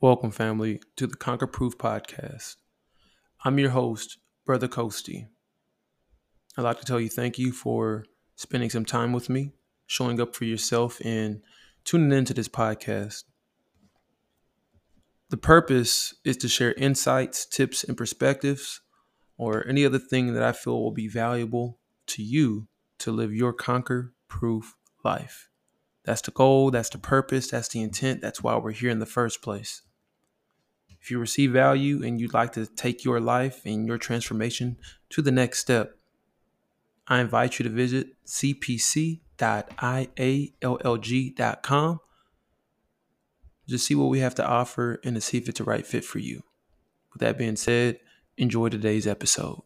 Welcome, family, to the Conquer Proof podcast. I'm your host, Brother Coasty. I'd like to tell you thank you for spending some time with me, showing up for yourself, and tuning into this podcast. The purpose is to share insights, tips, and perspectives, or any other thing that I feel will be valuable to you to live your conquer proof life. That's the goal, that's the purpose, that's the intent, that's why we're here in the first place. If you receive value and you'd like to take your life and your transformation to the next step, I invite you to visit cpc.iallg.com just see what we have to offer and to see if it's the right fit for you. With that being said, enjoy today's episode.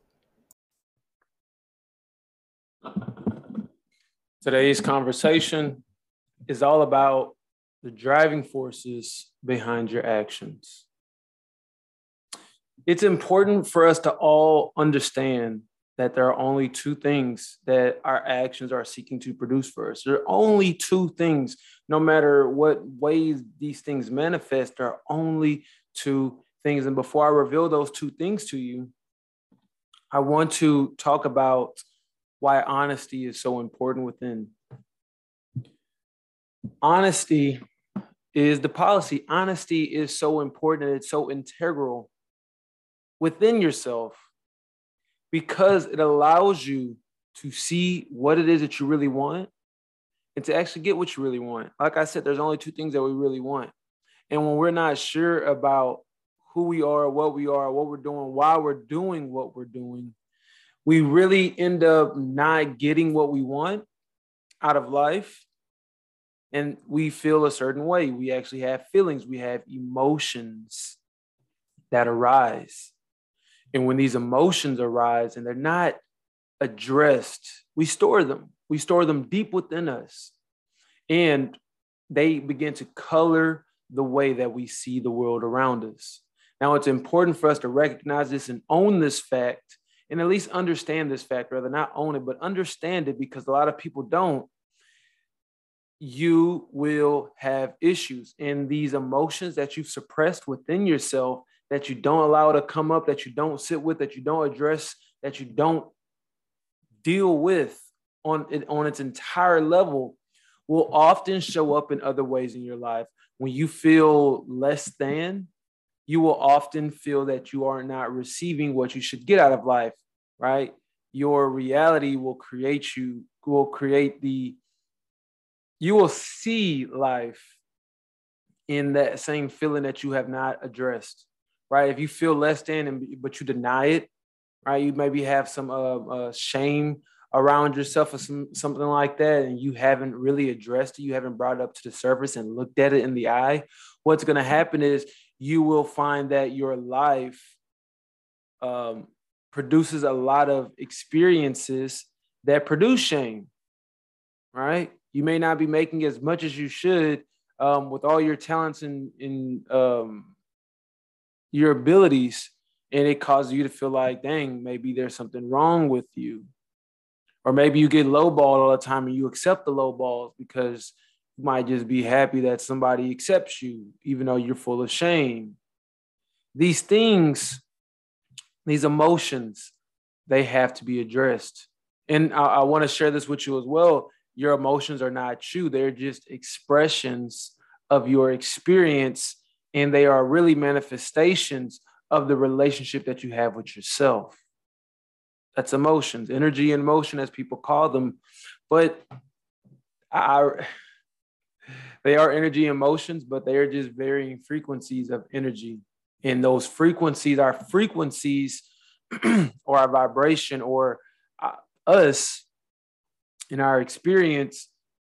Today's conversation is all about the driving forces behind your actions. It's important for us to all understand that there are only two things that our actions are seeking to produce for us. There are only two things, no matter what ways these things manifest, there are only two things. And before I reveal those two things to you, I want to talk about why honesty is so important within. Honesty is the policy. Honesty is so important. It's so integral within yourself because it allows you to see what it is that you really want and to actually get what you really want. Like I said, there's only two things that we really want. And when we're not sure about who we are, what we are, what we're doing, why we're doing what we're doing, we really end up not getting what we want out of life. And we feel a certain way. We actually have feelings, we have emotions that arise. And when these emotions arise and they're not addressed, we store them. We store them deep within us. And they begin to color the way that we see the world around us. Now, it's important for us to recognize this and own this fact, and at least understand this fact, rather not own it, but understand it because a lot of people don't. You will have issues, and these emotions that you've suppressed within yourself that you don't allow to come up, that you don't sit with, that you don't address, that you don't deal with on on its entire level will often show up in other ways in your life. When you feel less than, you will often feel that you are not receiving what you should get out of life, right? Your reality will create you, will create the, you will see life in that same feeling that you have not addressed right? If you feel less than, and but you deny it, right? You maybe have some uh, uh, shame around yourself or some something like that, and you haven't really addressed it. You haven't brought it up to the surface and looked at it in the eye. What's going to happen is you will find that your life um, produces a lot of experiences that produce shame, right? You may not be making as much as you should um, with all your talents and in um, your abilities and it causes you to feel like, dang, maybe there's something wrong with you. Or maybe you get lowballed all the time and you accept the low balls because you might just be happy that somebody accepts you, even though you're full of shame. These things, these emotions, they have to be addressed. And I, I want to share this with you as well. Your emotions are not you, they're just expressions of your experience and they are really manifestations of the relationship that you have with yourself. That's emotions, energy and motion, as people call them. But I, they are energy emotions, but they are just varying frequencies of energy. And those frequencies are frequencies or our vibration or uh, us in our experience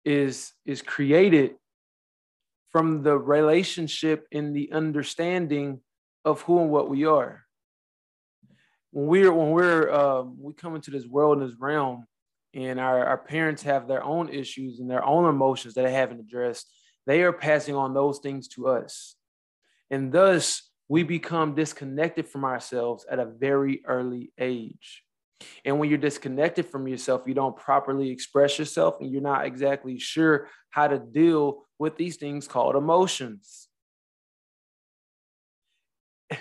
is is created from the relationship and the understanding of who and what we are. When we're when we're um, we come into this world in this realm, and our, our parents have their own issues and their own emotions that they haven't addressed, they are passing on those things to us, and thus we become disconnected from ourselves at a very early age. And when you're disconnected from yourself, you don't properly express yourself and you're not exactly sure how to deal with these things called emotions.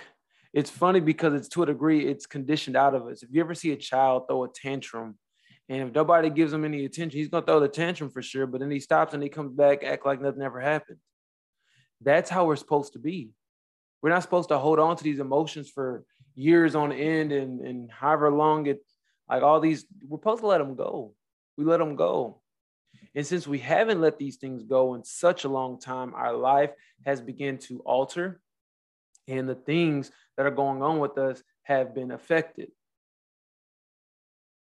it's funny because it's to a degree it's conditioned out of us. If you ever see a child throw a tantrum, and if nobody gives him any attention, he's gonna throw the tantrum for sure. But then he stops and he comes back, act like nothing ever happened. That's how we're supposed to be. We're not supposed to hold on to these emotions for years on end and, and however long it like all these we're supposed to let them go. We let them go. And since we haven't let these things go in such a long time, our life has begun to alter and the things that are going on with us have been affected.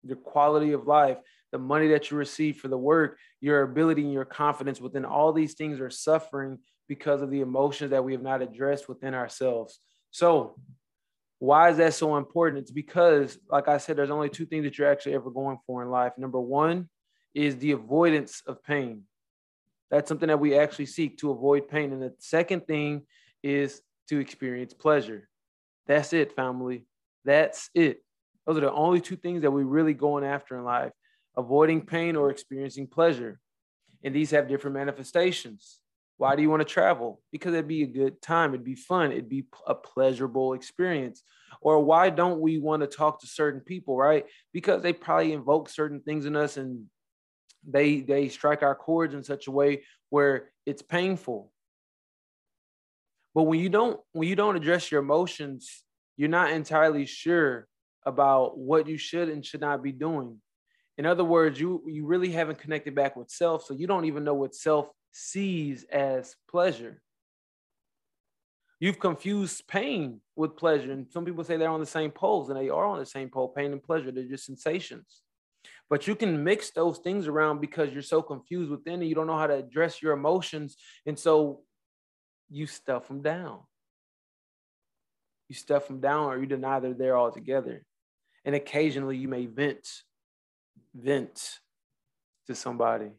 Your quality of life, the money that you receive for the work, your ability and your confidence within all these things are suffering because of the emotions that we have not addressed within ourselves. So, why is that so important? It's because, like I said, there's only two things that you're actually ever going for in life. Number one is the avoidance of pain. That's something that we actually seek to avoid pain. And the second thing is to experience pleasure. That's it, family. That's it. Those are the only two things that we're really going after in life avoiding pain or experiencing pleasure. And these have different manifestations. Why do you want to travel? Because it'd be a good time, it'd be fun, it'd be a pleasurable experience. Or why don't we want to talk to certain people, right? Because they probably invoke certain things in us and they they strike our chords in such a way where it's painful. But when you don't when you don't address your emotions, you're not entirely sure about what you should and should not be doing. In other words, you you really haven't connected back with self, so you don't even know what self sees as pleasure. You've confused pain with pleasure, and some people say they're on the same poles, and they are on the same pole. Pain and pleasure, they're just sensations. But you can mix those things around because you're so confused within and you don't know how to address your emotions, and so you stuff them down. You stuff them down, or you deny they're there altogether. And occasionally, you may vent, vent to somebody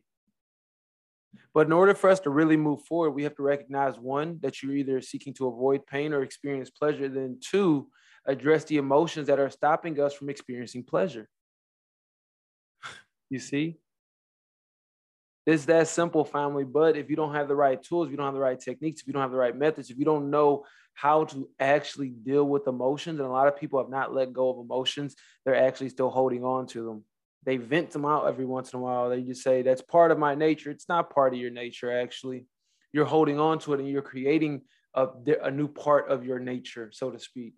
but in order for us to really move forward, we have to recognize one, that you're either seeking to avoid pain or experience pleasure. Then, two, address the emotions that are stopping us from experiencing pleasure. you see? It's that simple, family. But if you don't have the right tools, if you don't have the right techniques, if you don't have the right methods, if you don't know how to actually deal with emotions, and a lot of people have not let go of emotions, they're actually still holding on to them they vent them out every once in a while. They just say, that's part of my nature. It's not part of your nature, actually. You're holding on to it and you're creating a, a new part of your nature, so to speak.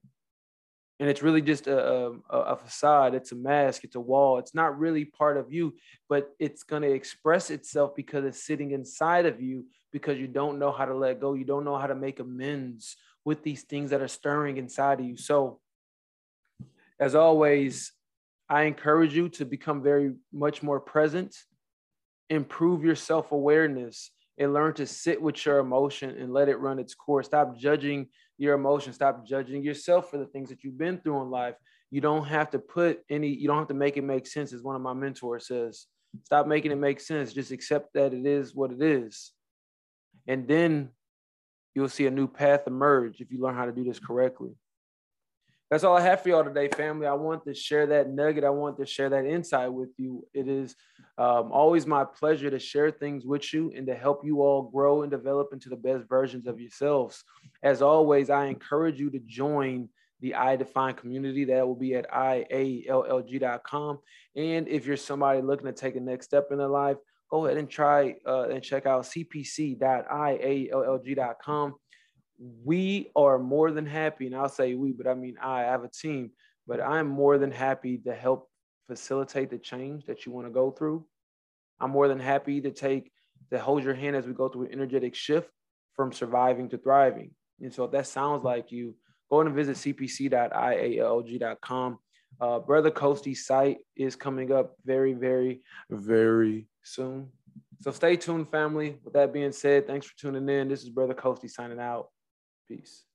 And it's really just a, a, a facade, it's a mask, it's a wall. It's not really part of you, but it's going to express itself because it's sitting inside of you because you don't know how to let go. You don't know how to make amends with these things that are stirring inside of you. So, as always, I encourage you to become very much more present, improve your self awareness, and learn to sit with your emotion and let it run its course. Stop judging your emotion. Stop judging yourself for the things that you've been through in life. You don't have to put any, you don't have to make it make sense, as one of my mentors says. Stop making it make sense. Just accept that it is what it is. And then you'll see a new path emerge if you learn how to do this correctly that's all I have for y'all today, family. I want to share that nugget. I want to share that insight with you. It is um, always my pleasure to share things with you and to help you all grow and develop into the best versions of yourselves. As always, I encourage you to join the I Define community. That will be at iallg.com. And if you're somebody looking to take a next step in their life, go ahead and try uh, and check out cpc.iallg.com we are more than happy, and I'll say we, but I mean I, I have a team, but I'm more than happy to help facilitate the change that you want to go through. I'm more than happy to take to hold your hand as we go through an energetic shift from surviving to thriving. And so if that sounds like you, go and visit cpc.iallg.com. Uh, Brother Coasty's site is coming up very, very, very soon. So stay tuned, family. With that being said, thanks for tuning in. This is Brother Coasty signing out. Peace.